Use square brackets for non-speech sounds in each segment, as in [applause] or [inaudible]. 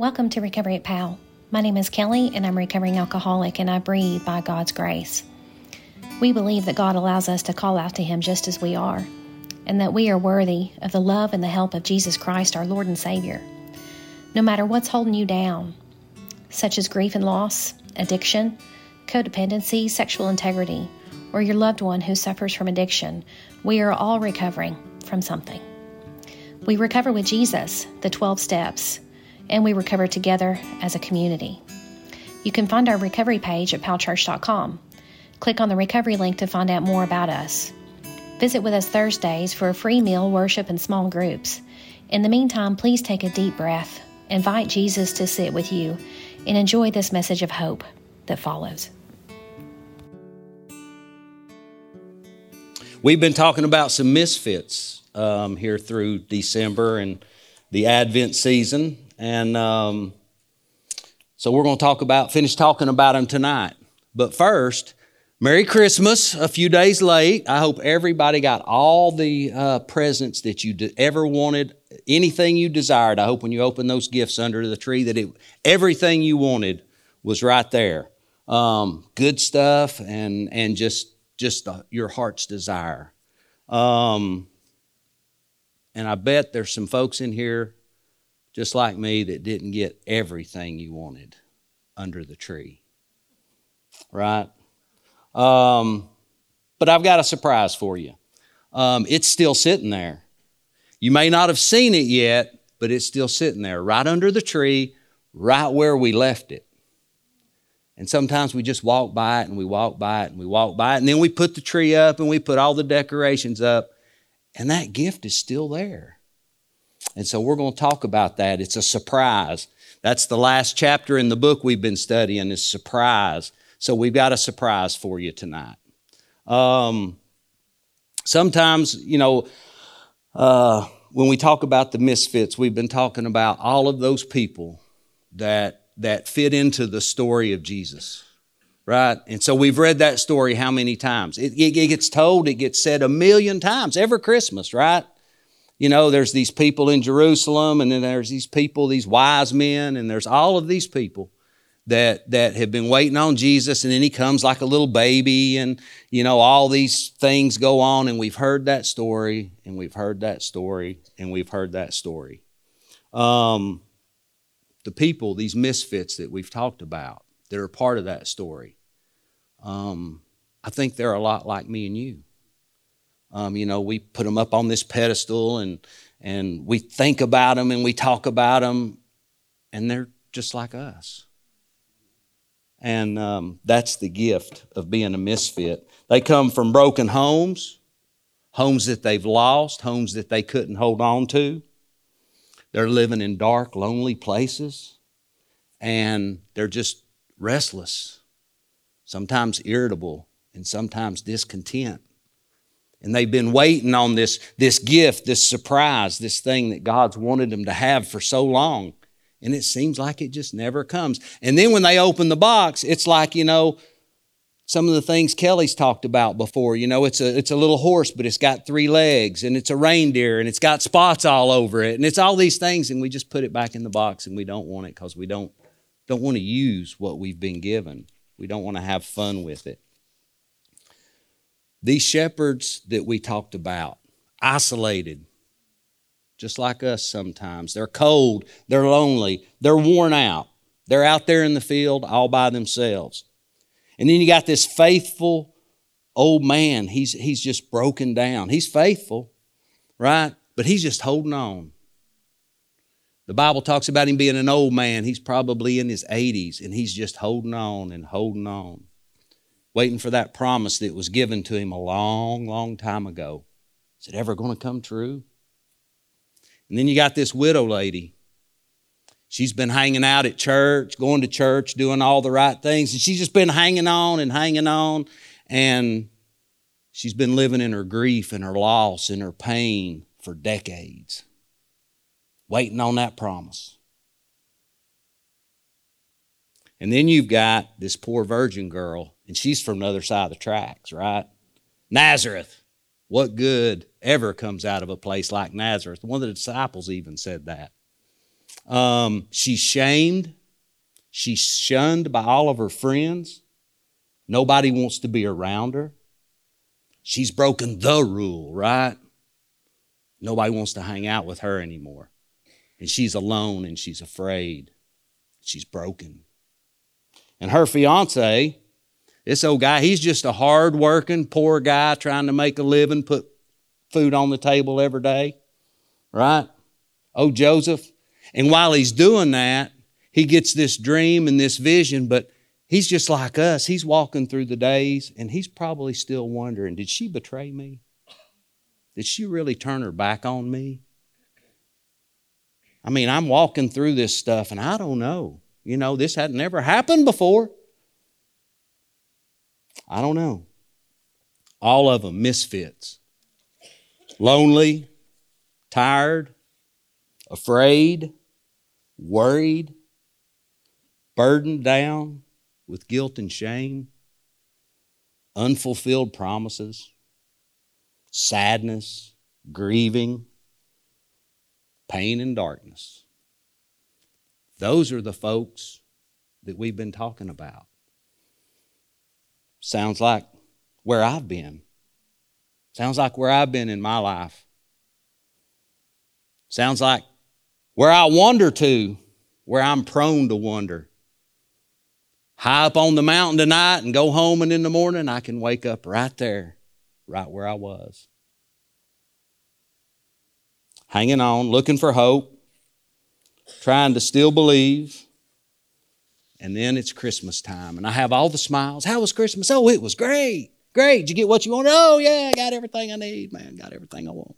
Welcome to Recovery at PAL. My name is Kelly, and I'm a recovering alcoholic, and I breathe by God's grace. We believe that God allows us to call out to Him just as we are, and that we are worthy of the love and the help of Jesus Christ, our Lord and Savior. No matter what's holding you down, such as grief and loss, addiction, codependency, sexual integrity, or your loved one who suffers from addiction, we are all recovering from something. We recover with Jesus, the 12 steps, and we recover together as a community. You can find our recovery page at palchurch.com. Click on the recovery link to find out more about us. Visit with us Thursdays for a free meal, worship, and small groups. In the meantime, please take a deep breath, invite Jesus to sit with you, and enjoy this message of hope that follows. We've been talking about some misfits um, here through December and the Advent season. And um, so we're going to talk about, finish talking about them tonight. But first, Merry Christmas, a few days late. I hope everybody got all the uh, presents that you ever wanted, anything you desired. I hope when you open those gifts under the tree that it, everything you wanted was right there. Um, good stuff and, and just, just uh, your heart's desire. Um, and I bet there's some folks in here just like me, that didn't get everything you wanted under the tree. Right? Um, but I've got a surprise for you. Um, it's still sitting there. You may not have seen it yet, but it's still sitting there, right under the tree, right where we left it. And sometimes we just walk by it and we walk by it and we walk by it, and then we put the tree up and we put all the decorations up, and that gift is still there. And so we're going to talk about that. It's a surprise. That's the last chapter in the book we've been studying is surprise. So we've got a surprise for you tonight. Um, sometimes, you know, uh, when we talk about the misfits, we've been talking about all of those people that that fit into the story of Jesus, right? And so we've read that story how many times? It, it, it gets told, it gets said a million times every Christmas, right? You know, there's these people in Jerusalem, and then there's these people, these wise men, and there's all of these people that that have been waiting on Jesus, and then he comes like a little baby, and you know, all these things go on, and we've heard that story, and we've heard that story, and we've heard that story. Um, the people, these misfits that we've talked about, that are part of that story, um, I think they're a lot like me and you. Um, you know, we put them up on this pedestal and, and we think about them and we talk about them, and they're just like us. And um, that's the gift of being a misfit. They come from broken homes, homes that they've lost, homes that they couldn't hold on to. They're living in dark, lonely places, and they're just restless, sometimes irritable, and sometimes discontent. And they've been waiting on this, this gift, this surprise, this thing that God's wanted them to have for so long. And it seems like it just never comes. And then when they open the box, it's like, you know, some of the things Kelly's talked about before. You know, it's a, it's a little horse, but it's got three legs, and it's a reindeer, and it's got spots all over it, and it's all these things, and we just put it back in the box, and we don't want it because we don't, don't want to use what we've been given. We don't want to have fun with it. These shepherds that we talked about, isolated, just like us sometimes. They're cold, they're lonely, they're worn out. They're out there in the field all by themselves. And then you got this faithful old man. He's, he's just broken down. He's faithful, right? But he's just holding on. The Bible talks about him being an old man. He's probably in his 80s, and he's just holding on and holding on waiting for that promise that was given to him a long, long time ago. Is it ever going to come true? And then you got this widow lady. She's been hanging out at church, going to church, doing all the right things, and she's just been hanging on and hanging on. And she's been living in her grief and her loss and her pain for decades, waiting on that promise. And then you've got this poor virgin girl and she's from the other side of the tracks, right? Nazareth. What good ever comes out of a place like Nazareth? One of the disciples even said that. Um, she's shamed. She's shunned by all of her friends. Nobody wants to be around her. She's broken the rule, right? Nobody wants to hang out with her anymore. And she's alone and she's afraid. She's broken. And her fiance, this old guy, he's just a hard working, poor guy trying to make a living, put food on the table every day, right? Oh, Joseph. And while he's doing that, he gets this dream and this vision, but he's just like us. He's walking through the days and he's probably still wondering did she betray me? Did she really turn her back on me? I mean, I'm walking through this stuff and I don't know. You know, this had never happened before. I don't know. All of them misfits. Lonely, tired, afraid, worried, burdened down with guilt and shame, unfulfilled promises, sadness, grieving, pain, and darkness. Those are the folks that we've been talking about. Sounds like where I've been. Sounds like where I've been in my life. Sounds like where I wander to, where I'm prone to wander. High up on the mountain tonight and go home, and in the morning I can wake up right there, right where I was. Hanging on, looking for hope, trying to still believe. And then it's Christmas time, and I have all the smiles. How was Christmas? Oh, it was great. Great. Did you get what you wanted? Oh, yeah, I got everything I need, man. Got everything I want.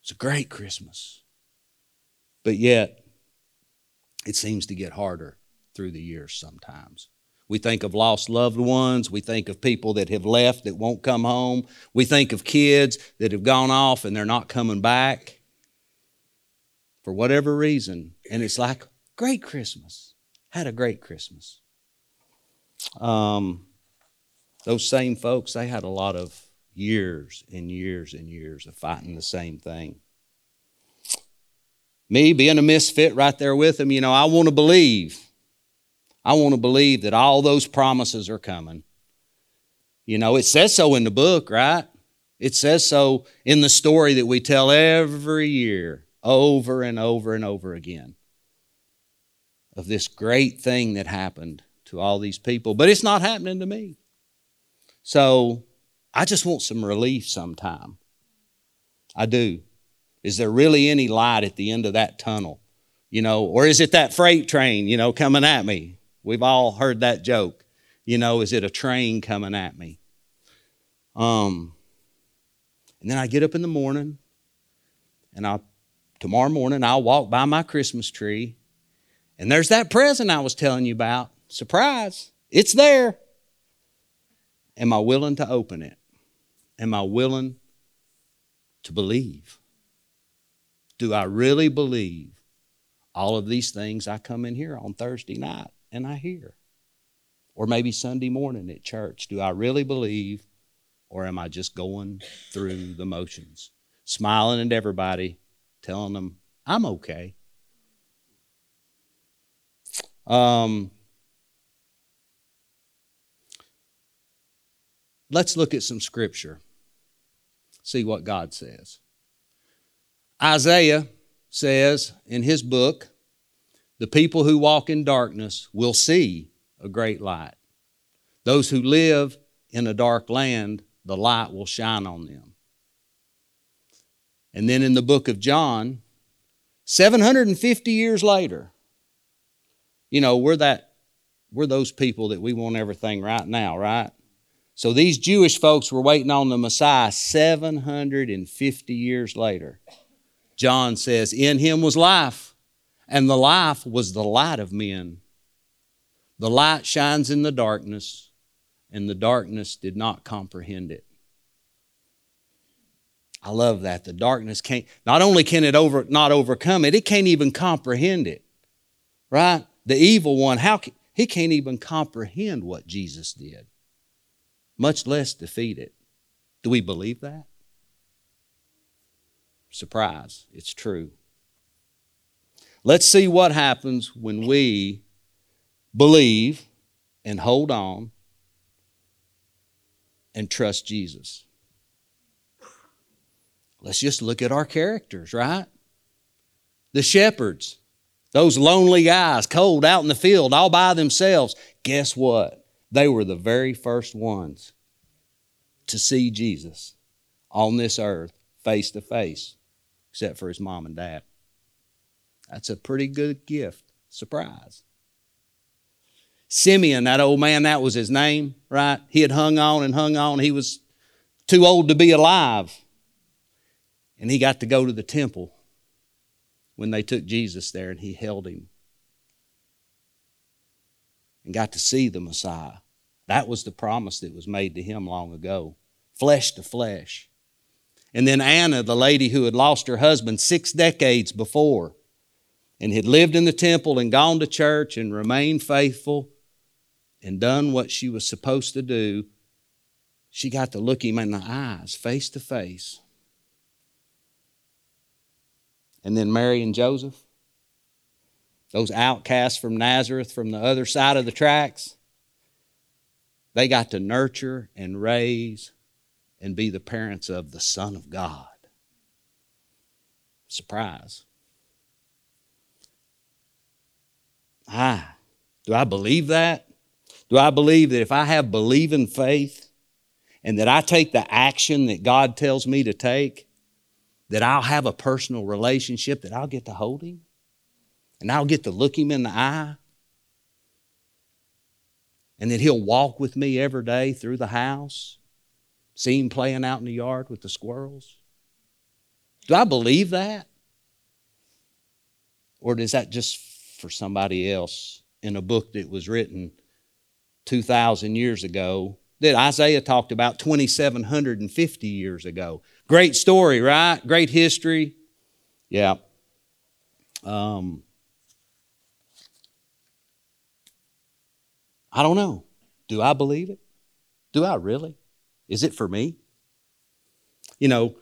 It's a great Christmas. But yet, it seems to get harder through the years sometimes. We think of lost loved ones. We think of people that have left that won't come home. We think of kids that have gone off and they're not coming back for whatever reason. And it's like, great Christmas. Had a great Christmas. Um, those same folks, they had a lot of years and years and years of fighting the same thing. Me being a misfit right there with them, you know, I want to believe. I want to believe that all those promises are coming. You know, it says so in the book, right? It says so in the story that we tell every year, over and over and over again, of this great thing that happened to all these people. But it's not happening to me. So I just want some relief sometime. I do. Is there really any light at the end of that tunnel? You know, or is it that freight train, you know, coming at me? We've all heard that joke. You know, is it a train coming at me? Um, and then I get up in the morning and I tomorrow morning I'll walk by my Christmas tree and there's that present I was telling you about. Surprise. It's there. Am I willing to open it? Am I willing to believe? Do I really believe all of these things I come in here on Thursday night and I hear? Or maybe Sunday morning at church. Do I really believe or am I just going through the motions? Smiling at everybody, telling them I'm okay. Um, let's look at some scripture, see what God says. Isaiah says in his book, the people who walk in darkness will see a great light. Those who live in a dark land, the light will shine on them. And then in the book of John, 750 years later, you know, we're that we're those people that we want everything right now, right? So these Jewish folks were waiting on the Messiah 750 years later. John says, In him was life, and the life was the light of men. The light shines in the darkness, and the darkness did not comprehend it. I love that. The darkness can't, not only can it over, not overcome it, it can't even comprehend it. Right? The evil one, how can, he can't even comprehend what Jesus did, much less defeat it. Do we believe that? Surprise, it's true. Let's see what happens when we believe and hold on and trust Jesus. Let's just look at our characters, right? The shepherds, those lonely guys, cold out in the field, all by themselves. Guess what? They were the very first ones to see Jesus on this earth face to face, except for his mom and dad. That's a pretty good gift. Surprise. Simeon, that old man, that was his name, right? He had hung on and hung on. He was too old to be alive. And he got to go to the temple when they took Jesus there and he held him and got to see the Messiah. That was the promise that was made to him long ago flesh to flesh. And then Anna, the lady who had lost her husband six decades before and had lived in the temple and gone to church and remained faithful and done what she was supposed to do, she got to look him in the eyes, face to face. And then Mary and Joseph, those outcasts from Nazareth from the other side of the tracks, they got to nurture and raise and be the parents of the Son of God. Surprise. Ah, do I believe that? Do I believe that if I have believing faith and that I take the action that God tells me to take, that I'll have a personal relationship, that I'll get to hold him and I'll get to look him in the eye and that he'll walk with me every day through the house, see him playing out in the yard with the squirrels? Do I believe that? Or is that just for somebody else in a book that was written 2,000 years ago that Isaiah talked about 2,750 years ago? Great story, right? Great history. Yeah. Um, I don't know. Do I believe it? Do I really? Is it for me? You know,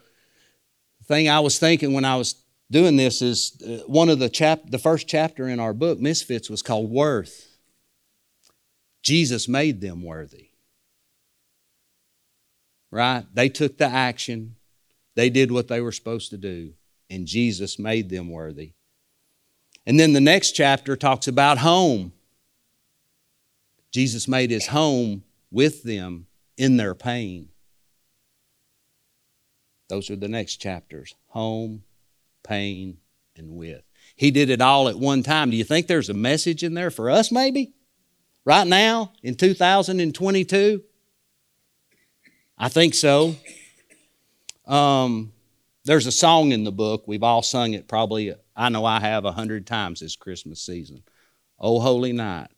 the thing I was thinking when I was doing this is uh, one of the chap the first chapter in our book Misfits was called Worth. Jesus made them worthy. Right? They took the action. They did what they were supposed to do, and Jesus made them worthy. And then the next chapter talks about home. Jesus made his home with them in their pain. Those are the next chapters home, pain, and with. He did it all at one time. Do you think there's a message in there for us, maybe? Right now, in 2022? I think so. Um, there's a song in the book. We've all sung it probably, I know I have a hundred times this Christmas season. Oh, holy night,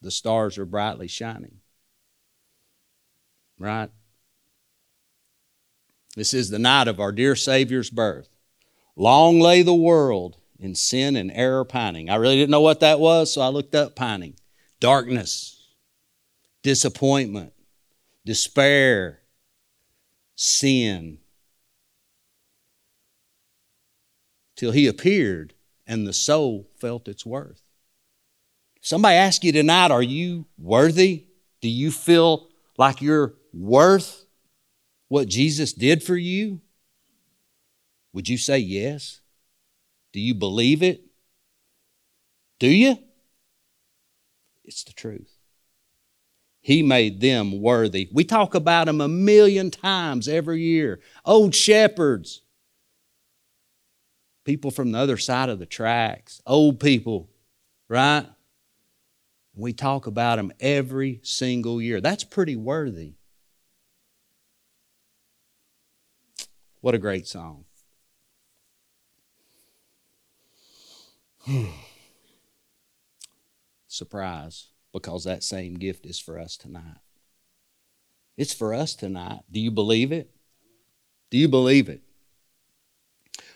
the stars are brightly shining. Right? This is the night of our dear Savior's birth. Long lay the world in sin and error pining. I really didn't know what that was, so I looked up pining. Darkness, disappointment, despair, sin, till he appeared and the soul felt its worth. Somebody ask you tonight, are you worthy? Do you feel like you're worth what Jesus did for you? Would you say yes? Do you believe it? Do you? It's the truth. He made them worthy. We talk about them a million times every year. Old shepherds, people from the other side of the tracks, old people, right? We talk about them every single year. That's pretty worthy. What a great song. [sighs] Surprise, because that same gift is for us tonight. It's for us tonight. Do you believe it? Do you believe it?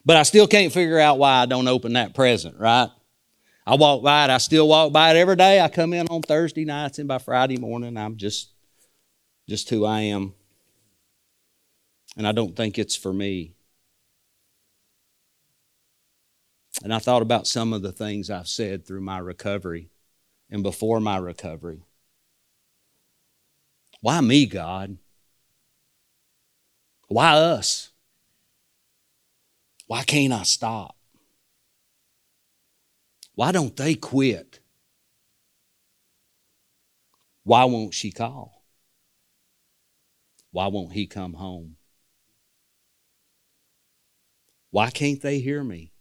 But I still can't figure out why I don't open that present, right? I walk by it. I still walk by it every day. I come in on Thursday nights and by Friday morning, I'm just, just who I am. And I don't think it's for me. And I thought about some of the things I've said through my recovery and before my recovery. Why me, God? Why us? Why can't I stop? Why don't they quit? Why won't she call? Why won't he come home? Why can't they hear me?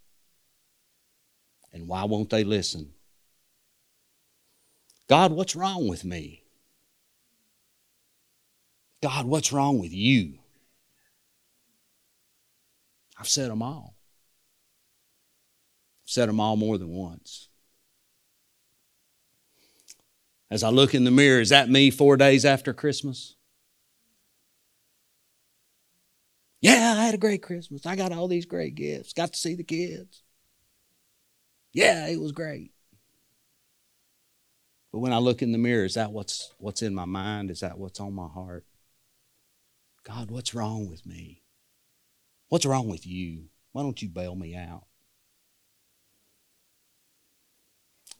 And why won't they listen? God, what's wrong with me? God, what's wrong with you? I've said them all. I've said them all more than once. As I look in the mirror, is that me four days after Christmas? Yeah, I had a great Christmas. I got all these great gifts. Got to see the kids. Yeah, it was great. But when I look in the mirror, is that what's what's in my mind? Is that what's on my heart? God, what's wrong with me? What's wrong with you? Why don't you bail me out?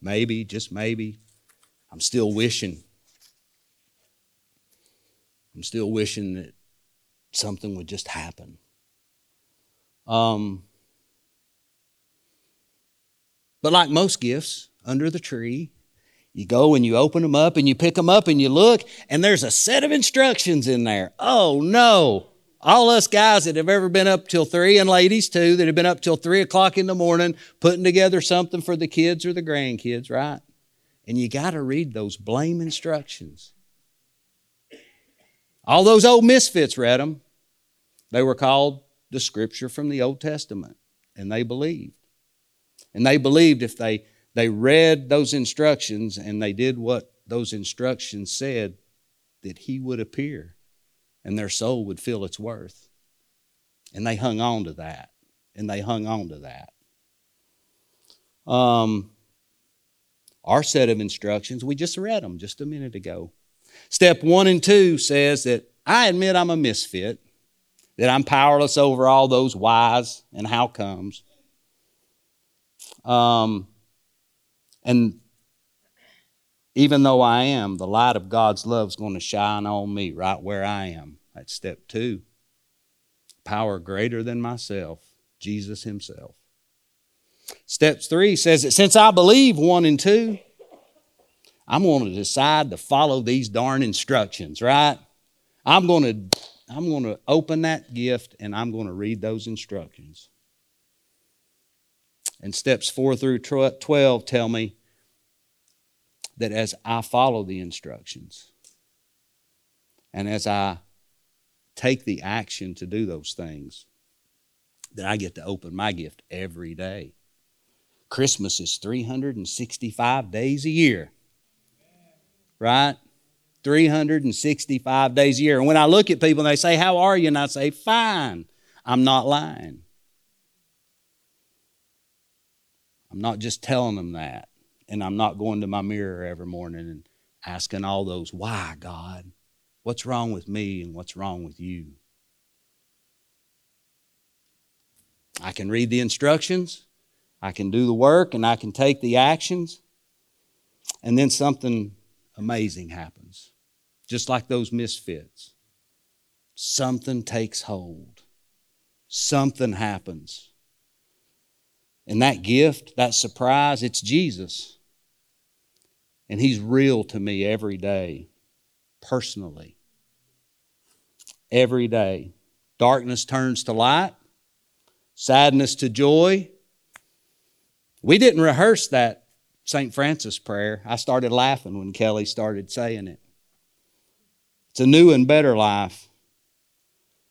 Maybe, just maybe, I'm still wishing. I'm still wishing that something would just happen. Um, but like most gifts under the tree, you go and you open them up and you pick them up and you look, and there's a set of instructions in there. Oh no. All us guys that have ever been up till three, and ladies too, that have been up till three o'clock in the morning putting together something for the kids or the grandkids, right? And you got to read those blame instructions. All those old misfits read them. They were called the scripture from the Old Testament, and they believed. And they believed if they they read those instructions and they did what those instructions said, that He would appear and their soul would feel its worth. And they hung on to that. And they hung on to that. Um, our set of instructions, we just read them just a minute ago. Step one and two says that I admit I'm a misfit, that I'm powerless over all those whys and how comes. Um, and even though I am, the light of God's love is going to shine on me right where I am. That's step two. Power greater than myself, Jesus Himself. Step three says that since I believe one and two, I'm going to decide to follow these darn instructions, right? I'm going to I'm going to open that gift and I'm going to read those instructions. And steps 4 through 12 tell me that as I follow the instructions and as I take the action to do those things, that I get to open my gift every day. Christmas is 365 days a year, right? 365 days a year. And when I look at people and they say, How are you? And I say, Fine. I'm not lying. I'm not just telling them that. And I'm not going to my mirror every morning and asking all those, why, God? What's wrong with me and what's wrong with you? I can read the instructions, I can do the work, and I can take the actions, and then something amazing happens. Just like those misfits. Something takes hold, something happens. And that gift, that surprise, it's Jesus. And He's real to me every day, personally. Every day. Darkness turns to light, sadness to joy. We didn't rehearse that St. Francis prayer. I started laughing when Kelly started saying it. It's a new and better life.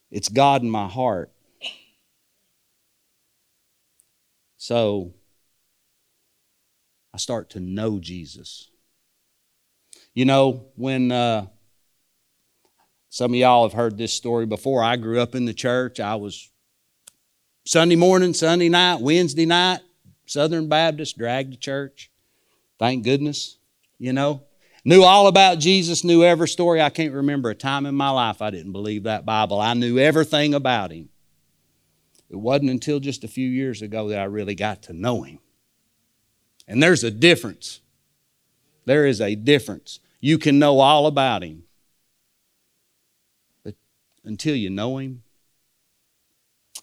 It's God in my heart. So I start to know Jesus. You know, when uh, some of y'all have heard this story before, I grew up in the church. I was Sunday morning, Sunday night, Wednesday night, Southern Baptist, dragged to church. Thank goodness, you know. Knew all about Jesus, knew every story. I can't remember a time in my life I didn't believe that Bible. I knew everything about him. It wasn't until just a few years ago that I really got to know him. And there's a difference. There is a difference. You can know all about him. But until you know him,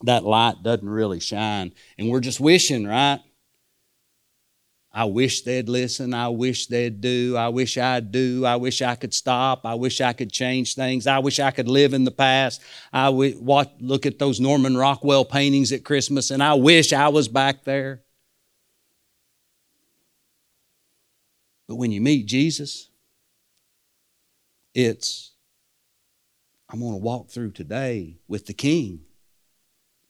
that light doesn't really shine. And we're just wishing, right? I wish they'd listen. I wish they'd do. I wish I'd do. I wish I could stop. I wish I could change things. I wish I could live in the past. I w- watch, look at those Norman Rockwell paintings at Christmas and I wish I was back there. But when you meet Jesus, it's, I'm going to walk through today with the King,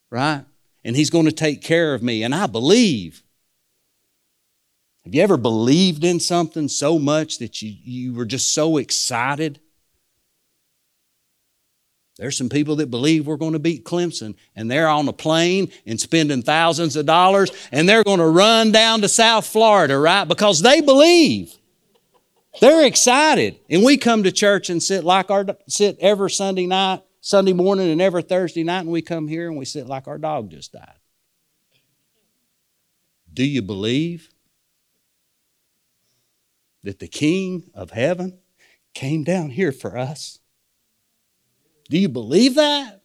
right? And He's going to take care of me. And I believe. Have you ever believed in something so much that you, you were just so excited? There's some people that believe we're going to beat Clemson, and they're on a plane and spending thousands of dollars, and they're going to run down to South Florida, right? Because they believe. They're excited. And we come to church and sit like our sit every Sunday night, Sunday morning, and every Thursday night, and we come here and we sit like our dog just died. Do you believe? That the King of heaven came down here for us? Do you believe that?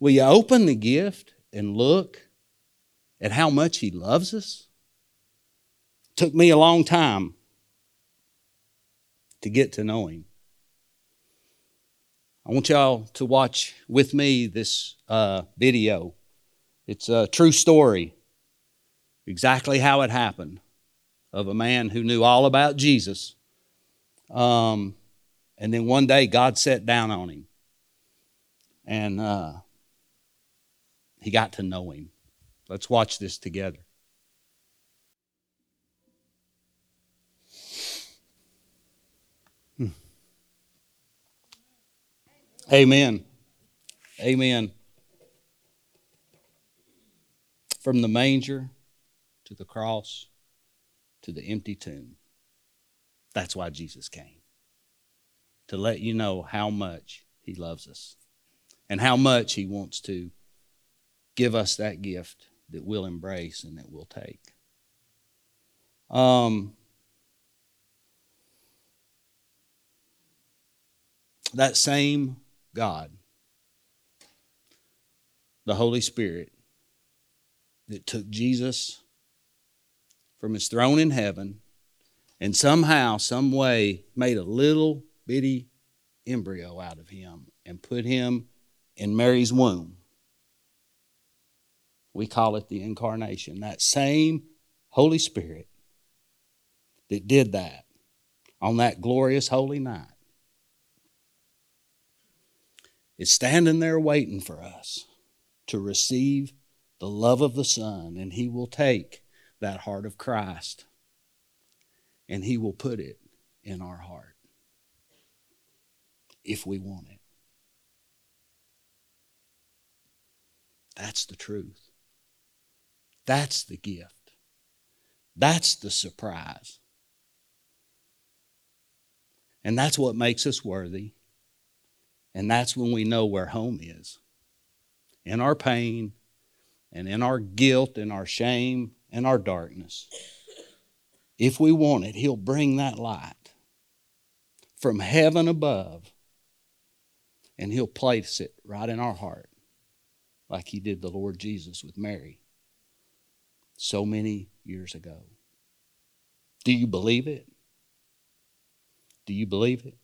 Will you open the gift and look at how much He loves us? took me a long time to get to know Him. I want y'all to watch with me this uh, video. It's a true story, exactly how it happened of a man who knew all about Jesus. Um, and then one day God sat down on him and uh, he got to know him. Let's watch this together. Hmm. Amen. Amen. From the manger to the cross to the empty tomb. That's why Jesus came. To let you know how much He loves us and how much He wants to give us that gift that we'll embrace and that we'll take. Um, that same God, the Holy Spirit, that took Jesus from his throne in heaven and somehow, some way, made a little bitty embryo out of him and put him in Mary's womb. We call it the incarnation. That same Holy Spirit that did that on that glorious holy night is standing there waiting for us to receive the love of the Son, and He will take that heart of Christ, and He will put it in our heart if we want it. That's the truth. That's the gift. That's the surprise. And that's what makes us worthy. And that's when we know where home is. In our pain and in our guilt and our shame and our darkness. If we want it, He'll bring that light from heaven above and He'll place it right in our heart like He did the Lord Jesus with Mary so many years ago. Do you believe it? Do you believe it?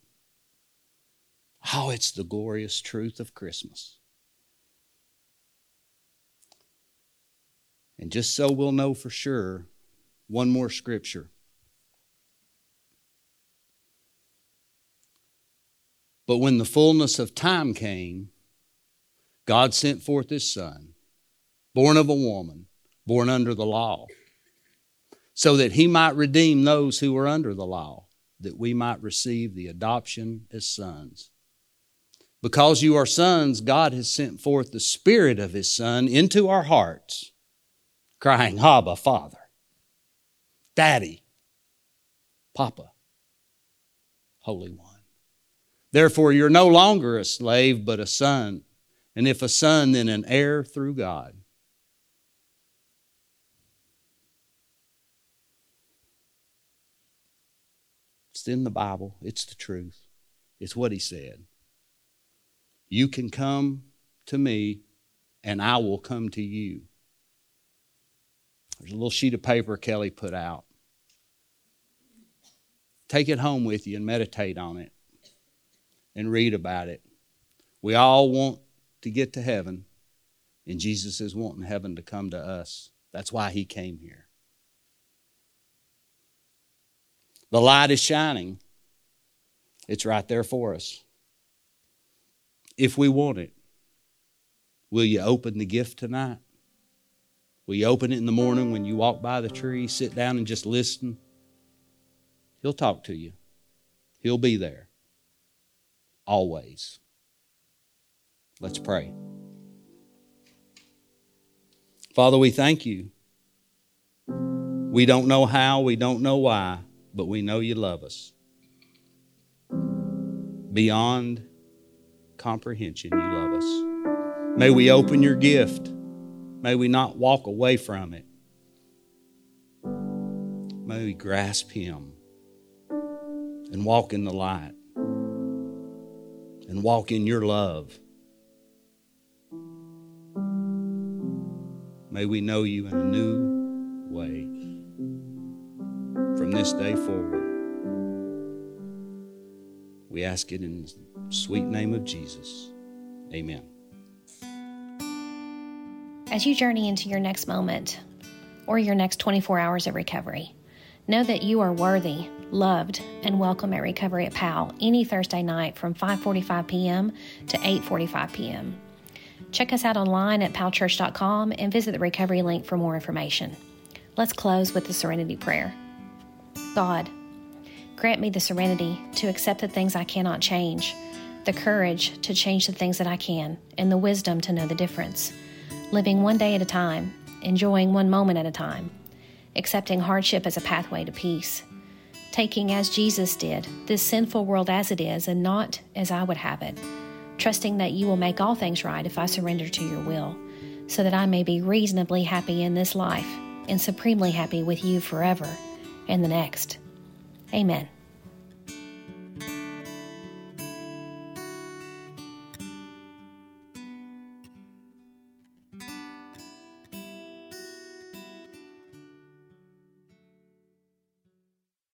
Oh, it's the glorious truth of Christmas. And just so we'll know for sure, one more scripture. But when the fullness of time came, God sent forth his Son, born of a woman, born under the law, so that he might redeem those who were under the law, that we might receive the adoption as sons. Because you are sons, God has sent forth the Spirit of his Son into our hearts crying, Abba, Father, Daddy, Papa, Holy One. Therefore, you're no longer a slave, but a son. And if a son, then an heir through God. It's in the Bible, it's the truth, it's what he said. You can come to me, and I will come to you. There's a little sheet of paper Kelly put out. Take it home with you and meditate on it and read about it. We all want to get to heaven, and Jesus is wanting heaven to come to us. That's why he came here. The light is shining, it's right there for us. If we want it, will you open the gift tonight? You open it in the morning when you walk by the tree, sit down and just listen? He'll talk to you. He'll be there. Always. Let's pray. Father, we thank you. We don't know how, we don't know why, but we know you love us. Beyond comprehension, you love us. May we open your gift. May we not walk away from it. May we grasp him and walk in the light and walk in your love. May we know you in a new way from this day forward. We ask it in the sweet name of Jesus. Amen. As you journey into your next moment or your next 24 hours of recovery, know that you are worthy, loved, and welcome at Recovery at PAL any Thursday night from 5:45 p.m. to 8:45 p.m. Check us out online at palchurch.com and visit the recovery link for more information. Let's close with the serenity prayer. God, grant me the serenity to accept the things I cannot change, the courage to change the things that I can, and the wisdom to know the difference. Living one day at a time, enjoying one moment at a time, accepting hardship as a pathway to peace, taking as Jesus did this sinful world as it is and not as I would have it, trusting that you will make all things right if I surrender to your will, so that I may be reasonably happy in this life and supremely happy with you forever and the next. Amen.